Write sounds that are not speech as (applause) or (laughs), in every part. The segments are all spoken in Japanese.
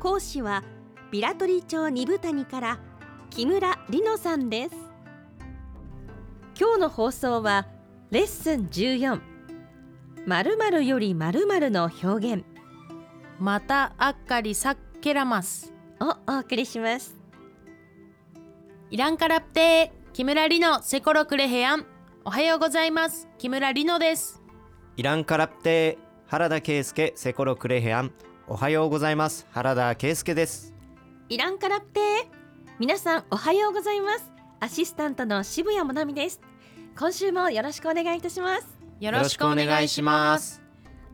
講師はビラトリ町二部谷から木村里乃さんです。今日の放送はレッスン14〇〇より〇〇の表現。またあっかりさっけらます。をお送りします。イランカラプテー木村里乃セコロクレヘアンおはようございます。木村里乃です。イランカラプテー原田圭介セコロクレヘアンおはようございます。原田圭介です。イランカラプテー皆さんおはようございます。アシスタントの渋谷もなみです。今週もよろしくお願いいたします。よろしくお願いします。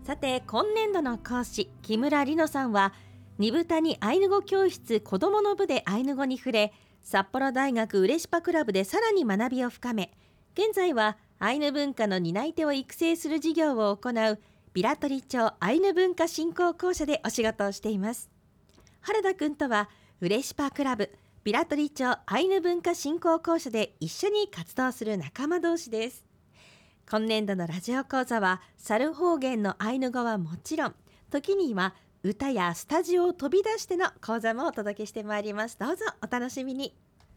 さて今年度の講師木村里乃さんは二部谷アイヌ語教室子どもの部でアイヌ語に触れ札幌大学ウレシパクラブでさらに学びを深め現在はアイヌ文化の担い手を育成する事業を行うビラトリ町アイヌ文化振興公社でお仕事をしています。原田くんとはウレシパクラブビラトリ町アイヌ文化振興公社で一緒に活動する仲間同士です。今年度のラジオ講座は猿方言のアイヌ語はもちろん時には歌やスタジオを飛び出しての講座もお届けしてまいります。どうぞお楽しみに。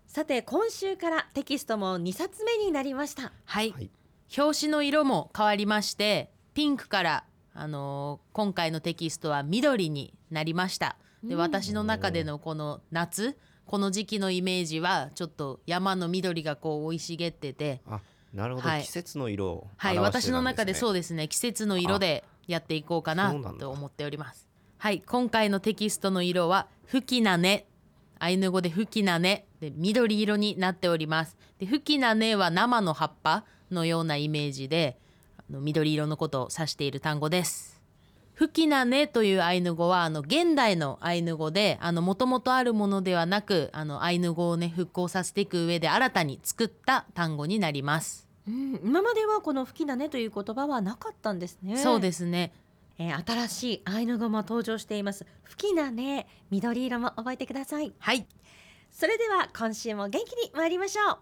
さて今週からテキストも2冊目になりました。はい、はい。表紙の色も変わりましてピンクからあのー今回のテキストは緑になりました。で、うん。私の中でのこの夏この時期のイメージはちょっと山の緑がこう生い茂ってて。あなるほど、はい。季節の色をはい、私の中でそううですね。季節の色でやっていこうかなと思っております。はい今回のテキストの色は「ふきなね」アイヌ語で「ふきなね」で緑色になっております。でふきなねは生の葉っぱのようなイメージであの緑色のことを指している単語です。ふきなねというアイヌ語はあの現代のアイヌ語でもともとあるものではなくあのアイヌ語をね復興させていく上で新たに作った単語になります、うん、今まではこの「吹きだね」という言葉はなかったんですね。そうですね。えー新しいアイヌ語も登場しています「吹きだね」緑色も覚えてください。はい。それでは今週も元気に参りましょ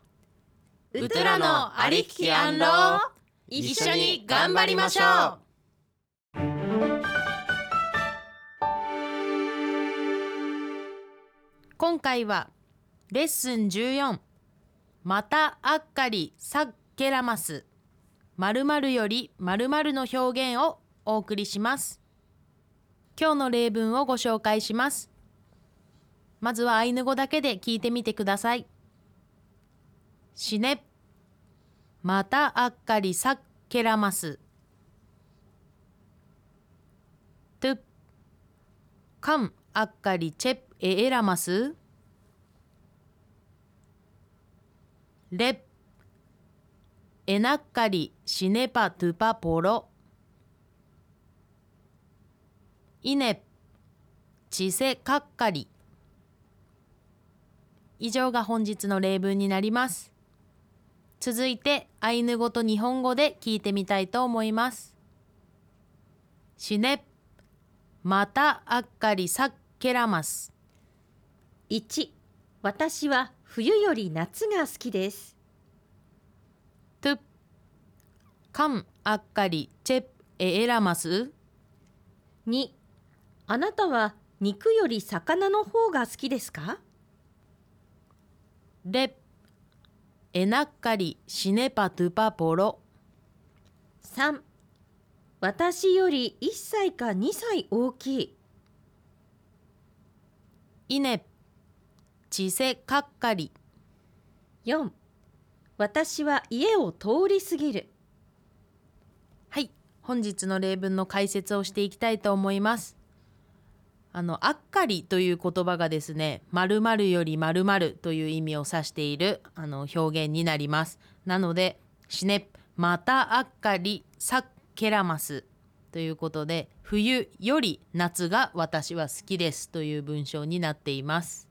う。ウトラのありききアンロー一緒に頑張りましょう。今回はレッスン14またあっかりさっけらます。〇〇より〇〇の表現をお送りします。今日の例文をご紹介します。まずはアイヌ語だけで聞いてみてください。しねまたあっかりさっけらます。とかんあっかりチェプええらます。れえなっかりしねぱとぱぽろ。いねちせかっかり。以上が本日の例文になります。続いてアイヌ語と日本語で聞いてみたいと思います。しね、またあっかりさっけらます。1私は冬より夏が好きですと、かんあっかりチェプええらます。2あなたは肉より魚の方が好きですか？れ、えなっかりしねぱとぱぽろ。3私より1歳か2歳大きいいね、ちせかっかり。4私は家を通り過ぎるはい、本日の例文の解説をしていきたいと思います。あの、あっかりという言葉がですね、〇〇より〇〇という意味を指しているあの表現になります。なので、しね、またあっかりさっけらますとということで冬より夏が私は好きですという文章になっています。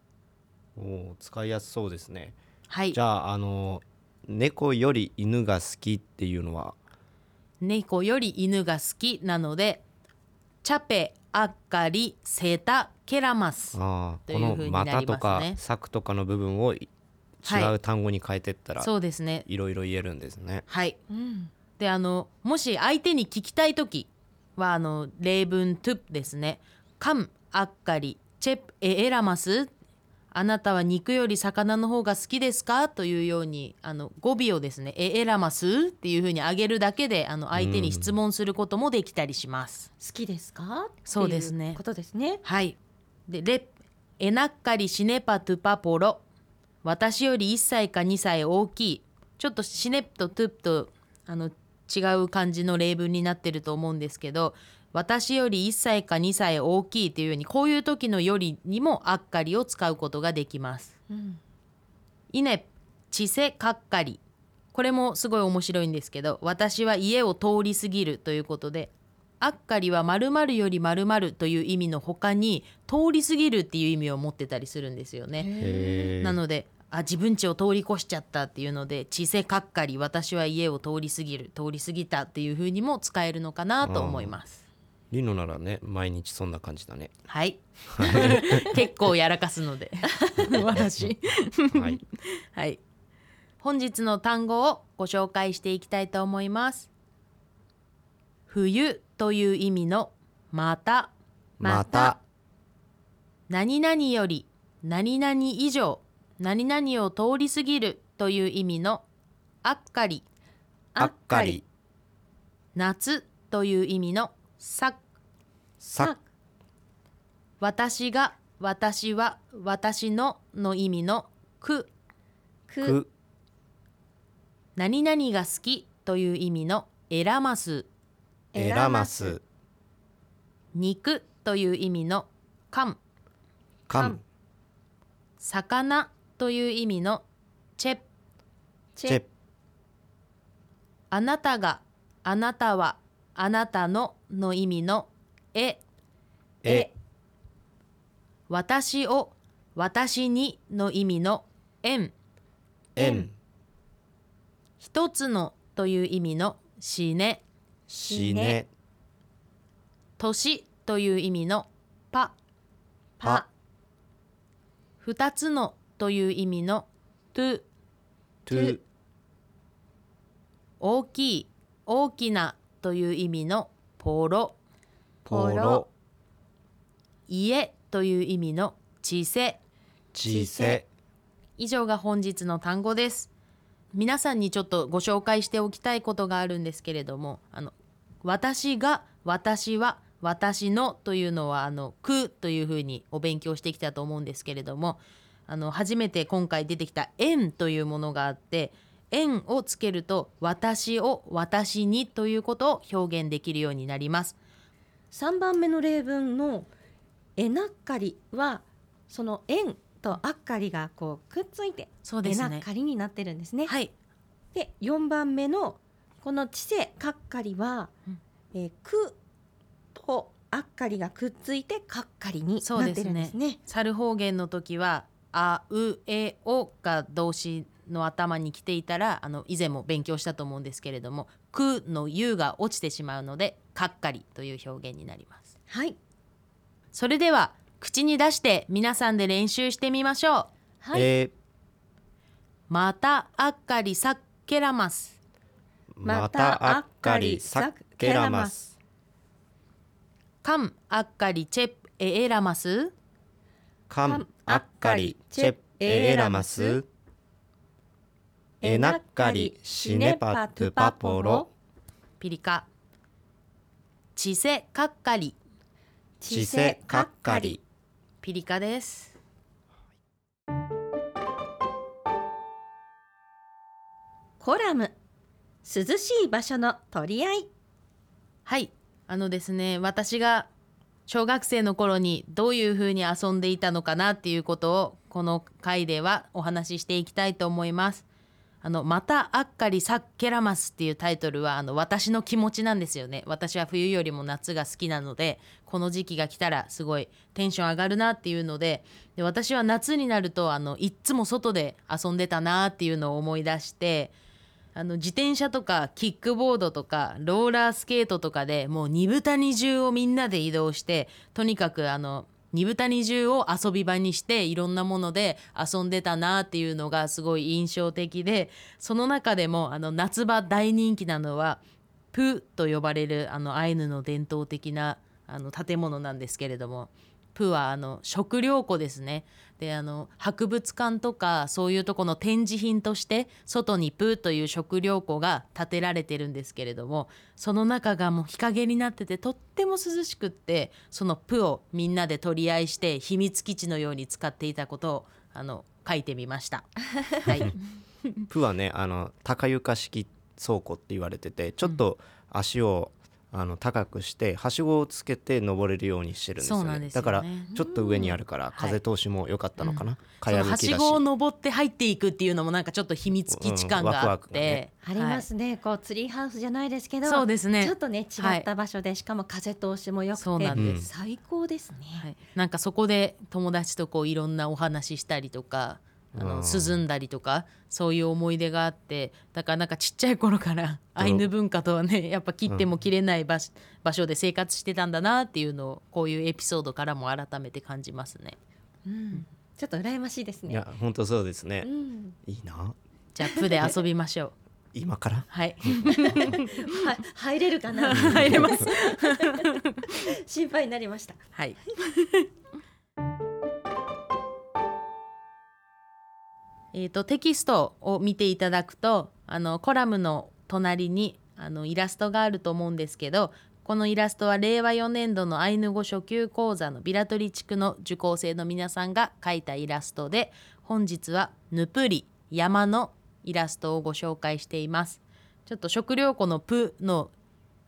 おお使いやすそうですね。はい。じゃああの猫より犬が好きっていうのは？猫より犬が好きなのでチャペアッカリセータケラマスあというーこの風になりますね。股とか柵とかの部分をい違はう単語に変えてったらそうですね。いろいろ言えるんですね。はい。うん。であのもし相手に聞きたい時はあの例文トゥですね。カムアッカリチェプエエラマスあなたは肉より魚の方が好きですか？というようにあの語尾をですねエエラマスっていうふうに上げるだけであの相手に質問することもできたりします。好きですか？そうですねっていうことですねはい。で、レエナッカリシネパトゥパポロ。私より1歳か2歳大きい。ちょっとシネプとトゥプとあの違う感じの例文になってると思うんですけど、私より1歳か2歳大きいというようにこういう時のよりにもあっかりを使うことができます。うんイネチセカッカリこれもすごい面白いんですけど私は家を通り過ぎるということであっかりは〇〇より〇〇という意味の他に通り過ぎるっていう意味を持ってたりするんですよね。なのであ自分家を通り越しちゃったっていうので「チセカッカリ私は家を通り過ぎる通り過ぎた」っていう風にも使えるのかなと思います。リノならね毎日そんな感じだね。はい (laughs) 結構やらかすので (laughs) 私はい。はい。本日の単語をご紹介していきたいと思います。冬という意味のまた、また何々より、何々以上、何々を通り過ぎるという意味のあっかり、あっかり夏という意味のさ、さ私が、私は、私のの意味のく、く。く。何々が好きという意味のエラマス。えらます。肉という意味のカンかん魚という意味のチェチチェあなたがあなたはあなたのの意味のええ。私を私にの意味のえんえん一つのという意味のしね。しね。年という意味のパパ二つのという意味のトゥトゥ大きい大きなという意味のポロ。ポロ。家という意味のちせちせ以上が本日の単語です。皆さんにちょっとご紹介しておきたいことがあるんですけれどもあの私が私は私のというのはあのくというふうにお勉強してきたと思うんですけれどもあの初めて今回出てきた円というものがあって円をつけると私を私にということを表現できるようになります。3番目の例文の「えなっかり」はその「円」と「あっかり」がこうくっついて「えなっそうですね。かり」になってるんですね。はい。で4番目のこの「知性かっかりは」うん。えーく」と「あっかり」がくっついて「かっかり」になってるんですね。猿方言の時は「あうえお」が動詞の頭に来ていたらあの以前も勉強したと思うんですけれども「く」の「ゆ」が落ちてしまうので「かっかり」という表現になります。はい、それでは口に出して皆さんで練習してみましょう。はい。えまたあっかりさっけらます。またあっかりさっけらます。かんあっかりチェプええらます。かんあっかりチェええらますえなっかりしねぱトゥパポロピリカ。ちせかっかり。ちせかっかり。ピリカです。コラム。涼しい場所の取り合い。はい。あのですね私が小学生の頃にどういうふうに遊んでいたのかなっていうことをこの回ではお話ししていきたいと思いますあのまたあっかりさっけらますっていうタイトルはあの私の気持ちなんですよね。私は冬よりも夏が好きなのでこの時期が来たらすごいテンション上がるなっていうのでで私は夏になるとあのいっつも外で遊んでたなっていうのを思い出してあの自転車とかキックボードとかローラースケートとかでもう二豚二重をみんなで移動してとにかくあの二豚二重を遊び場にしていろんなもので遊んでたなっていうのがすごい印象的でその中でもあの夏場大人気なのはプと呼ばれるあのアイヌの伝統的なあの建物なんですけれどもプはあの食料庫ですねであの博物館とかそういうとこの展示品として外にプーという食料庫が建てられてるんですけれどもその中がもう日陰になっててとっても涼しくってそのプをみんなで取り合いして秘密基地のように使っていたことをあの書いてみました。(laughs) はい、プはねあの高床式倉庫って言われててちょっと足を、あの高くしてはしごをつけて登れるようにしてるんですよね。そうなんですよね。だからちょっと上にあるから風通しも良かったのかな、かそやぶきだし。のはしごを登って入っていくっていうのもなんかちょっと秘密基地感があって。ね、ありますね、こうツリーハウスじゃないですけどそうですね。ちょっとね違った場所で、しかも風通しも良くそうなんてです。最高ですね、はい、なんかそこで友達とこういろんなお話ししたりとかあのうん。涼んだりとかそういう思い出があってだからなんかちっちゃい頃からアイヌ文化とはねやっぱ切っても切れない場,、場所で生活してたんだなっていうのをこういうエピソードからも改めて感じますね。うん、ちょっと羨ましいですね。いや本当そうですね、うん、いいな。じゃあプで遊びましょう。(laughs) 今から？はい、(laughs) は入れるかな？入れます。(laughs) 心配になりました。はい。えー、とテキストを見ていただくとあのコラムの隣にあのイラストがあると思うんですけどこのイラストは令和4年度のアイヌ語初級講座のビラトリ地区の受講生の皆さんが描いたイラストで本日はヌプリ山のイラストをご紹介しています。ちょっと食料庫のプの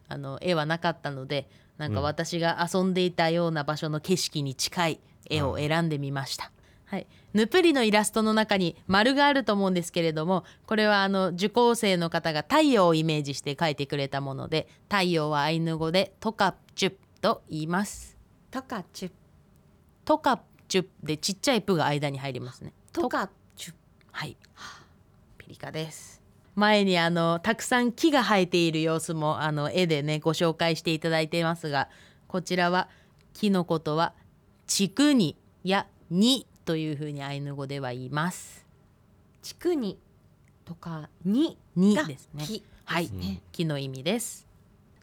あの絵はなかったのでなんか私が遊んでいたような場所の景色に近い絵を選んでみました。はい、ヌプリのイラストの中に丸があると思うんですけれどもこれはあの受講生の方が太陽をイメージして描いてくれたもので太陽はアイヌ語でトカチュッと言います。とかチュトカチュッでちっちゃいプが間に入りますね。とかチュはい。ピリカです。前にあのたくさん木が生えている様子もあの絵でねご紹介していただいていますが、こちらは木のことはチクニやニというふうにアイヌ語では言います。地区にとかにがにですね。木はい、ね木の意味です。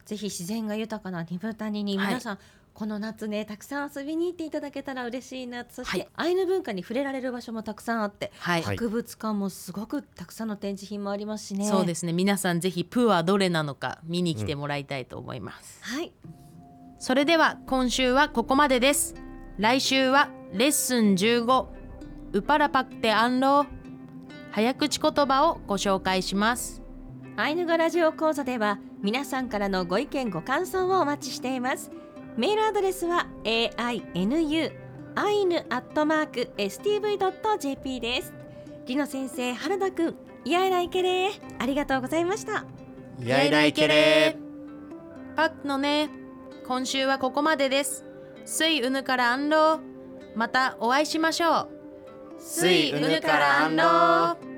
ぜひ自然が豊かな二分谷にはい皆さん、この夏ねたくさん遊びに行っていただけたら嬉しいなそして、はいアイヌ文化に触れられる場所もたくさんあって、はい。はい博物館もすごくたくさんの展示品もありますしねそうですね。皆さんぜひプはどれなのか見に来てもらいたいと思います。はいそれでは今週はここまでです。来週はレッスン15ウパラパクテアンロー早口言葉をご紹介します。アイヌ語ラジオ講座では皆さんからのご意見ご感想をお待ちしています。メールアドレスは ainu アイヌアットマーク stv.jp です。リノ先生原田くんイヤイライケレーありがとうございました。やいらいけれ。パックのね今週はここまでです。スイウヌからアンローまたお会いしましょう。水うぬからアンロー